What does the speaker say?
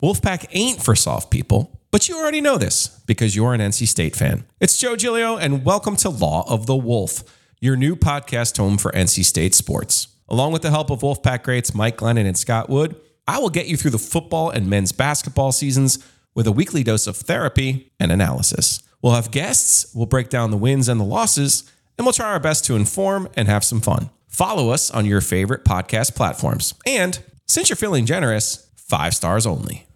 Wolfpack ain't for soft people, but you already know this because you're an NC State fan. It's Joe Giglio, and welcome to Law of the Wolf, your new podcast home for NC State sports. Along with the help of Wolfpack greats Mike Glennon and Scott Wood, I will get you through the football and men's basketball seasons with a weekly dose of therapy and analysis. We'll have guests, we'll break down the wins and the losses, and we'll try our best to inform and have some fun. Follow us on your favorite podcast platforms. And since you're feeling generous, five stars only.